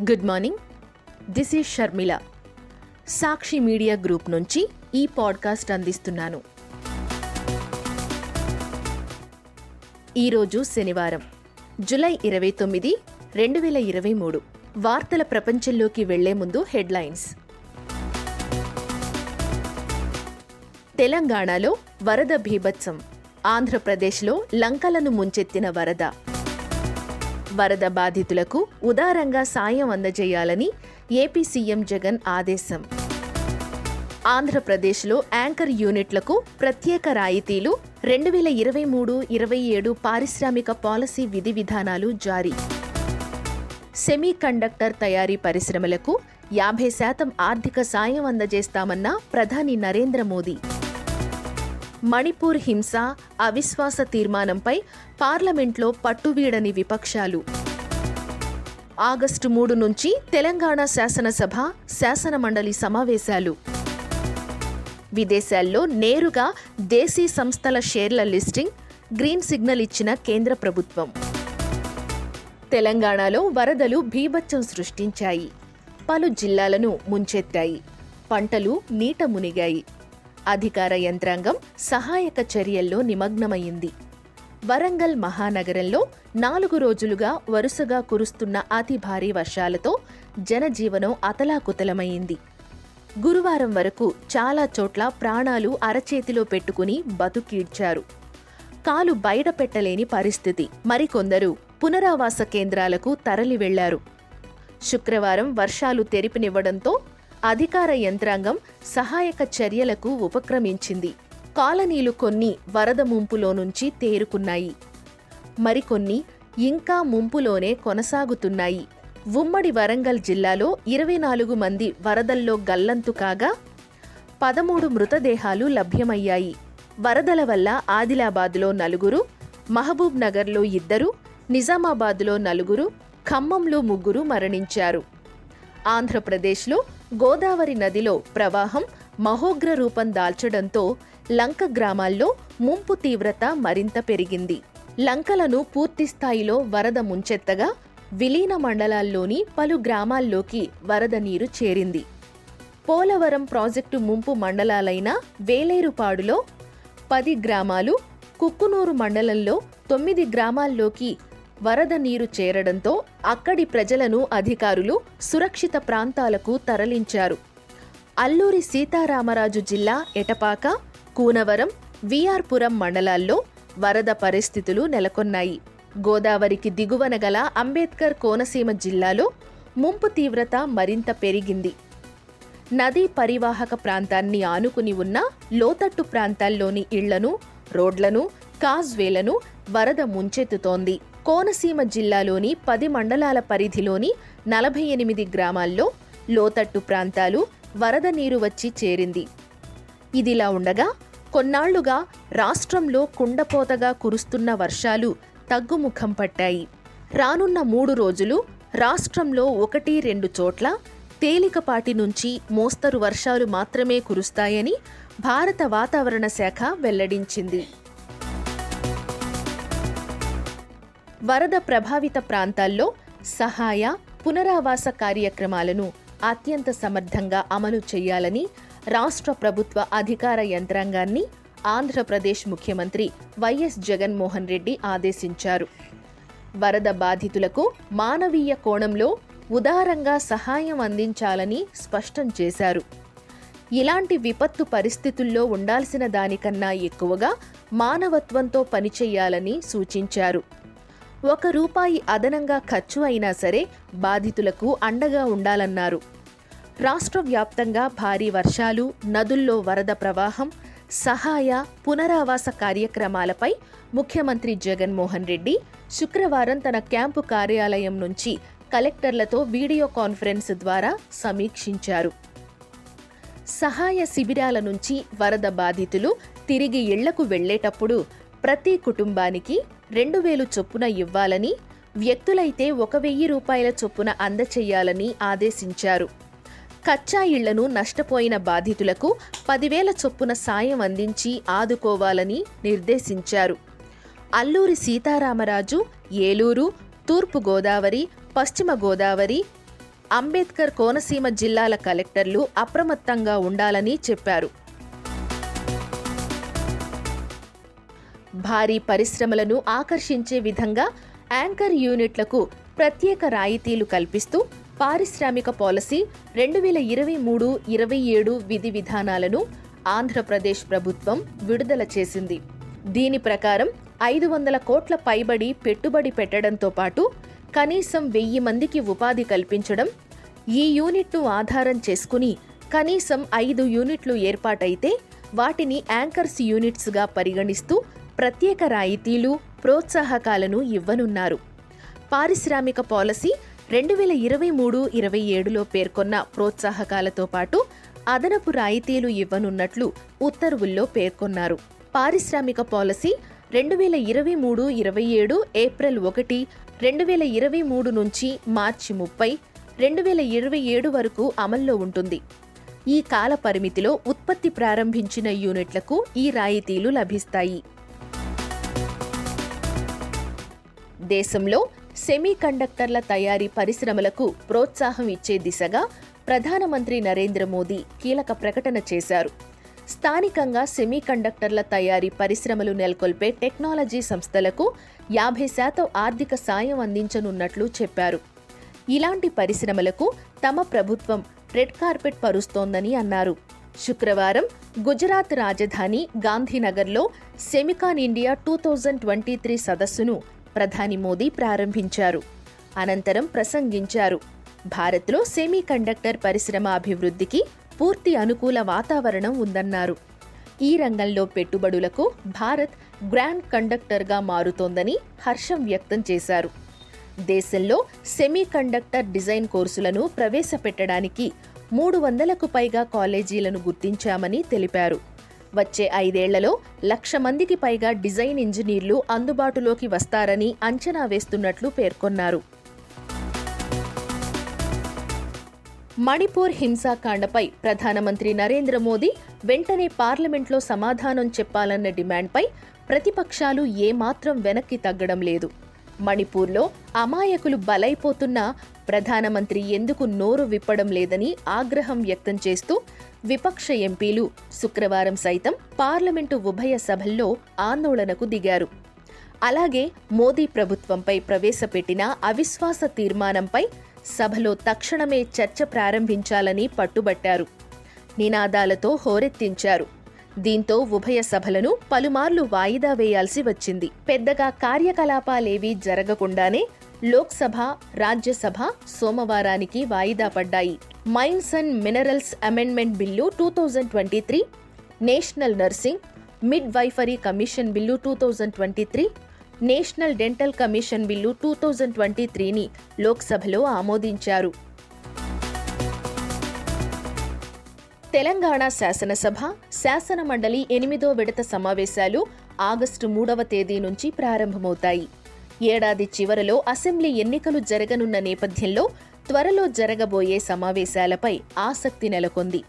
Good morning. This is Sharmila. Sakshi media group నుంచి ఈ podcast అందిస్తున్నాను. ఈరోజు శనివారం జులై ఇరవై తొమ్మిది రెండు వేల ఇరవై మూడు. వార్తల ప్రపంచంలోకి వెళ్ళే ముందు హెడ్లైన్స్. తెలంగాణలో వరద భీభత్సం ఆంధ్రప్రదేశ్లో లంకలను ముంచెత్తిన వరద. వరద బాధితులకు ఉదారంగా సాయం అందజేయాలని ఏపీ సీఎం జగన్ ఆదేశం. ఆంధ్రప్రదేశ్లో యాంకర్ యూనిట్లకు ప్రత్యేక రాయితీలు రెండు వేల ఇరవై మూడు ఇరవై ఏడు పారిశ్రామిక పాలసీ విధి విధానాలు జారీ. సెమీ కండక్టర్ తయారీ పరిశ్రమలకు యాభై శాతం ఆర్థిక సాయం అందజేస్తామన్న ప్రధాని నరేంద్ర మోదీ. మణిపూర్ హింస అవిశ్వాస తీర్మానంపై పార్లమెంట్లో పట్టువీడని విపక్షాలు. ఆగస్టు మూడు నుంచి తెలంగాణ శాసనసభ శాసనమండలి సమావేశాలు. విదేశాల్లో నేరుగా దేశీ సంస్థల షేర్ల లిస్టింగ్ గ్రీన్ సిగ్నల్ ఇచ్చిన కేంద్ర ప్రభుత్వం. తెలంగాణలో వరదలు భీభత్సం సృష్టించాయి. పలు జిల్లాలను ముంచెత్తాయి. పంటలు నీట మునిగాయి. అధికార యంత్రాంగం సహాయక చర్యల్లో నిమగ్నమైంది. వరంగల్ మహానగరంలో నాలుగు రోజులుగా వరుసగా కురుస్తున్న అతి భారీ వర్షాలతో జనజీవనం అతలాకుతలమైంది. గురువారం వరకు చాలా చోట్ల ప్రాణాలు అరచేతిలో పెట్టుకుని బతుకీడ్చారు. కాలు బయట పెట్టలేని పరిస్థితి. మరికొందరు పునరావాస కేంద్రాలకు తరలి వెళ్ళారు శుక్రవారం వర్షాలు తెరిపినివ్వడంతో అధికార యంత్రాంగం సహాయక చర్యలకు ఉపక్రమించింది. కాలనీలు కొన్ని వరద ముంపులో నుంచి తేరుకున్నాయి. మరికొన్ని ఇంకా ముంపులోనే కొనసాగుతున్నాయి. ఉమ్మడి వరంగల్ జిల్లాలో ఇరవై నాలుగు మంది వరదల్లో గల్లంతు కాగా పదమూడు మృతదేహాలు లభ్యమయ్యాయి. వరదల వల్ల ఆదిలాబాద్లో నలుగురు మహబూబ్ నగర్లో ఇద్దరు నిజామాబాద్లో నలుగురు ఖమ్మంలో ముగ్గురు మరణించారు. ఆంధ్రప్రదేశ్లో గోదావరి నదిలో ప్రవాహం మహోగ్ర రూపం దాల్చడంతో లంక గ్రామాల్లో ముంపు తీవ్రత మరింత పెరిగింది. లంకలను పూర్తిస్థాయిలో వరద ముంచెత్తగా విలీన మండలాల్లోని పలు గ్రామాల్లోకి వరద నీరు చేరింది. పోలవరం ప్రాజెక్టు ముంపు మండలాలైన వేలేరుపాడులో పది గ్రామాలు కుక్కునూరు మండలంలో తొమ్మిది గ్రామాల్లోకి వరద నీరు చేరడంతో అక్కడి ప్రజలను అధికారులు సురక్షిత ప్రాంతాలకు తరలించారు. అల్లూరి సీతారామరాజు జిల్లా ఎటపాక కూనవరం విఆర్పురం మండలాల్లో వరద పరిస్థితులు నెలకొన్నాయి. గోదావరికి దిగువన గల అంబేద్కర్ కోనసీమ జిల్లాలో ముంపు తీవ్రత మరింత పెరిగింది. నదీ పరివాహక ప్రాంతాన్ని ఆనుకుని ఉన్న లోతట్టు ప్రాంతాల్లోని ఇళ్ళను రోడ్లను కాజ్వేలను వరద ముంచెత్తుతోంది. కోనసీమ జిల్లాలోని పది మండలాల పరిధిలోని నలభై ఎనిమిది గ్రామాల్లో లోతట్టు ప్రాంతాలు వరద నీరు వచ్చి చేరింది. ఇదిలా ఉండగా కొన్నాళ్ళుగా రాష్ట్రంలో కుండపోతగా కురుస్తున్న వర్షాలు తగ్గుముఖం పట్టాయి. రానున్న మూడు రోజులు రాష్ట్రంలో ఒకటి రెండు చోట్ల తేలికపాటి నుంచి మోస్తరు వర్షాలు మాత్రమే కురుస్తాయని భారత వాతావరణ శాఖ వెల్లడించింది. వరద ప్రభావిత ప్రాంతాల్లో సహాయ పునరావాస కార్యక్రమాలను అత్యంత సమర్థంగా అమలు చేయాలని రాష్ట్ర ప్రభుత్వ అధికార యంత్రాంగాన్ని ఆంధ్రప్రదేశ్ ముఖ్యమంత్రి వైఎస్ జగన్మోహన్ రెడ్డి ఆదేశించారు. వరద బాధితులకు మానవీయ కోణంలో ఉదారంగా సహాయం అందించాలని స్పష్టం చేశారు. ఇలాంటి విపత్తు పరిస్థితుల్లో ఉండాల్సిన దానికన్నా ఎక్కువగా మానవత్వంతో పనిచేయాలని సూచించారు. ఒక రూపాయి అదనంగా ఖర్చు అయినా సరే బాధితులకు అండగా ఉండాలన్నారు. రాష్ట్ర వ్యాప్తంగా భారీ వర్షాలు నదుల్లో వరద ప్రవాహం సహాయ పునరావాస కార్యక్రమాలపై ముఖ్యమంత్రి జగన్మోహన్ రెడ్డి శుక్రవారం తన క్యాంపు కార్యాలయం నుంచి కలెక్టర్లతో వీడియో కాన్ఫరెన్స్ ద్వారా సమీక్షించారు. సహాయ శిబిరాల నుంచి వరద బాధితులు తిరిగి ఇళ్ళకు వెళ్ళేటప్పుడు ప్రతి కుటుంబానికి రెండు వేలు చొప్పున ఇవ్వాలని వ్యక్తులైతే ఒక వెయ్యి రూపాయల చొప్పున అందచేయాలని ఆదేశించారు. కచ్చా ఇళ్ళను నష్టపోయిన బాధితులకు పదివేల చొప్పున సాయం అందించి ఆదుకోవాలని నిర్దేశించారు. అల్లూరి సీతారామరాజు ఏలూరు తూర్పు గోదావరి పశ్చిమ గోదావరి అంబేద్కర్ కోనసీమ జిల్లాల కలెక్టర్లు అప్రమత్తంగా ఉండాలని చెప్పారు. భారీ పరిశ్రమలను ఆకర్షించే విధంగా యాంకర్ యూనిట్లకు ప్రత్యేక రాయితీలు కల్పిస్తూ పారిశ్రామిక పాలసీ రెండు వేల ఇరవై మూడు ఇరవై ఏడు విధి విధానాలను ఆంధ్రప్రదేశ్ ప్రభుత్వం విడుదల చేసింది. దీని ప్రకారం ఐదు వందల కోట్ల పైబడి పెట్టుబడి పెట్టడంతో పాటు కనీసం వెయ్యి మందికి ఉపాధి కల్పించడం ఈ యూనిట్ను ఆధారం చేసుకుని కనీసం ఐదు యూనిట్లు ఏర్పాటైతే వాటిని యాంకర్స్ యూనిట్స్గా పరిగణిస్తూ ప్రత్యేక రాయితీలు ప్రోత్సాహకాలను ఇవ్వనున్నారు. పారిశ్రామిక పాలసీ రెండు వేల ఇరవై మూడు ఇరవై ఏడులో పేర్కొన్న ప్రోత్సాహకాలతో పాటు అదనపు రాయితీలు ఇవ్వనున్నట్లు ఉత్తర్వుల్లో పేర్కొన్నారు. పారిశ్రామిక పాలసీ రెండు వేల ఇరవై మూడు ఇరవై ఏడు ఏప్రిల్ ఒకటి రెండు వేల ఇరవై మూడు నుంచి మార్చి ముప్పై రెండు వేల ఇరవై ఏడు వరకు అమల్లో ఉంటుంది. ఈ కాల పరిమితిలో ఉత్పత్తి ప్రారంభించిన యూనిట్లకు ఈ రాయితీలు లభిస్తాయి. దేశంలో సెమీ కండక్టర్ల తయారీ పరిశ్రమలకు ప్రోత్సాహం ఇచ్చే దిశగా ప్రధానమంత్రి నరేంద్ర మోదీ కీలక ప్రకటన చేశారు. స్థానికంగా సెమీ కండక్టర్ల తయారీ పరిశ్రమలు నెలకొల్పే టెక్నాలజీ సంస్థలకు యాభై శాతం ఆర్థిక సాయం అందించనున్నట్లు చెప్పారు. ఇలాంటి పరిశ్రమలకు తమ ప్రభుత్వం రెడ్ కార్పెట్ పరుస్తోందని అన్నారు. శుక్రవారం గుజరాత్ రాజధాని గాంధీనగర్లో Semicon India two thousand twenty three సదస్సును ప్రధాని మోదీ ప్రారంభించారు. అనంతరం ప్రసంగించారు. భారత్లో సెమీ కండక్టర్ పరిశ్రమ అభివృద్ధికి పూర్తి అనుకూల వాతావరణం ఉందన్నారు. ఈ రంగంలో పెట్టుబడులకు భారత్ గ్రాండ్ కండక్టర్గా మారుతోందని హర్షం వ్యక్తం చేశారు. దేశంలో సెమీ కండక్టర్ డిజైన్ కోర్సులను ప్రవేశపెట్టడానికి మూడు వందలకు పైగా కాలేజీలను గుర్తించామని తెలిపారు. వచ్చే ఐదేళ్ళలో లక్ష మందికి పైగా డిజైన్ ఇంజనీర్లు అందుబాటులోకి వస్తారని అంచనా వేస్తున్నట్లు పేర్కొన్నారు. మణిపూర్ హింసాకాండపై ప్రధానమంత్రి నరేంద్ర మోదీ వెంటనే పార్లమెంట్లో సమాధానం చెప్పాలన్న డిమాండ్పై ప్రతిపక్షాలు ఏమాత్రం వెనక్కి తగ్గడం లేదు. మణిపూర్లో అమాయకులు బలైపోతున్నా ప్రధానమంత్రి ఎందుకు నోరు విప్పడం లేదని ఆగ్రహం వ్యక్తం చేస్తూ విపక్ష ఎంపీలు శుక్రవారం సైతం పార్లమెంటు ఉభయ సభల్లో ఆందోళనకు దిగారు. అలాగే మోదీ ప్రభుత్వంపై ప్రవేశపెట్టిన అవిశ్వాస తీర్మానంపై సభలో తక్షణమే చర్చ ప్రారంభించాలని పట్టుబట్టారు. నినాదాలతో హోరెత్తించారు. దీంతో ఉభయ సభలను పలుమార్లు వాయిదా వేయాల్సి వచ్చింది. పెద్దగా కార్యకలాపాలేవీ జరగకుండానే లోక్సభ రాజ్యసభ సోమవారానికి వాయిదా పడ్డాయి. Mines and minerals amendment bill two thousand twenty three national nursing midwifery commission bill two thousand twenty three national dental commission bill two thousand twenty త్రీని లోక్సభలో ఆమోదించారు. తెలంగాణ శాసనసభ శాసన మండలి ఎనిమిదో విడత సమావేశాలు ఆగస్టు మూడవ తేదీ నుంచి ప్రారంభమవుతాయి. ఏడాది చివరలో అసెంబ్లీ ఎన్నికలు జరగనున్న నేపథ్యంలో త్వరలో జరగబోయే సమావేశాలపై ఆసక్తి నెలకొంది.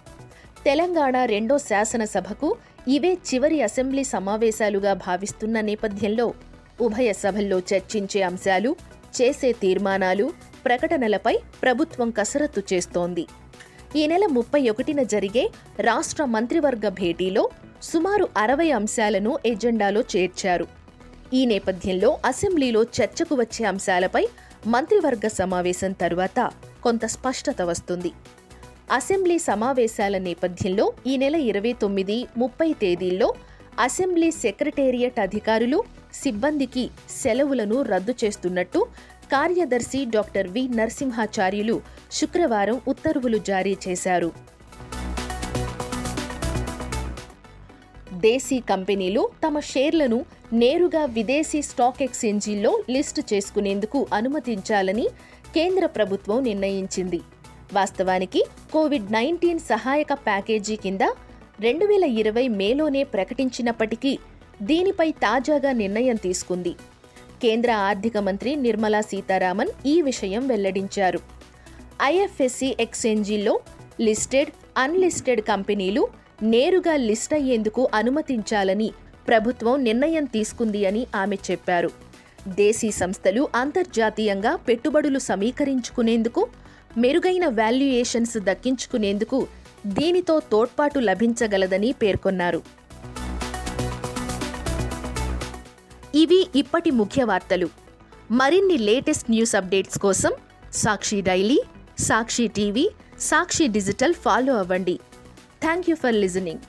తెలంగాణ రెండో శాసనసభకు ఇవే చివరి అసెంబ్లీ సమావేశాలుగా భావిస్తున్న నేపథ్యంలో ఉభయ సభల్లో చర్చించే అంశాలు చేసే తీర్మానాలు ప్రకటనలపై ప్రభుత్వం కసరత్తు చేస్తోంది. ఈ నెల ముప్పై ఒకటిన జరిగే రాష్ట్ర మంత్రివర్గ భేటీలో సుమారు అరవై అంశాలను ఎజెండాలో చేర్చారు. ఈ నేపథ్యంలో అసెంబ్లీలో చర్చకు వచ్చే అంశాలపై మంత్రివర్గ సమావేశం తరువాత కొంత స్పష్టత వస్తుంది. అసెంబ్లీ సమావేశాల నేపథ్యంలో ఈ నెల ఇరవై తొమ్మిది ముప్పై తేదీల్లో అసెంబ్లీ సెక్రటేరియట్ అధికారులు సిబ్బందికి సెలవులను రద్దు చేస్తున్నట్టు కార్యదర్శి డాక్టర్ వి నరసింహాచార్యులు శుక్రవారం ఉత్తర్వులు జారీ చేశారు. దేశీ కంపెనీలు తమ షేర్లను నేరుగా విదేశీ స్టాక్ ఎక్స్చేంజీల్లో లిస్టు చేసుకునేందుకు అనుమతించాలని కేంద్ర ప్రభుత్వం నిర్ణయించింది. వాస్తవానికి కోవిడ్ నైన్టీన్ సహాయక ప్యాకేజీ కింద రెండు వేల ఇరవై మేలోనే ప్రకటించినప్పటికీ దీనిపై తాజాగా నిర్ణయం తీసుకుంది. కేంద్ర ఆర్థిక మంత్రి నిర్మలా సీతారామన్ ఈ విషయం వెల్లడించారు. ఐఎఫ్ఎస్సి ఎక్స్చేంజీల్లో లిస్టెడ్ అన్లిస్టెడ్ కంపెనీలు నేరుగా లిస్ట్ అయ్యేందుకు అనుమతించాలని ప్రభుత్వం నిర్ణయం తీసుకుంది అని ఆమె చెప్పారు. దేశీ సంస్థలు అంతర్జాతీయంగా పెట్టుబడులు సమీకరించుకునేందుకు మెరుగైన వాల్యుయేషన్స్ దక్కించుకునేందుకు దీనితో తోడ్పాటు లభించగలదని పేర్కొన్నారు. ఇవి ఇప్పటి ముఖ్య వార్తలు. మరిన్ని లేటెస్ట్ న్యూస్ అప్డేట్స్ కోసం Sakshi daily Sakshi TV Sakshi digital follow అవ్వండి. Thank you for listening.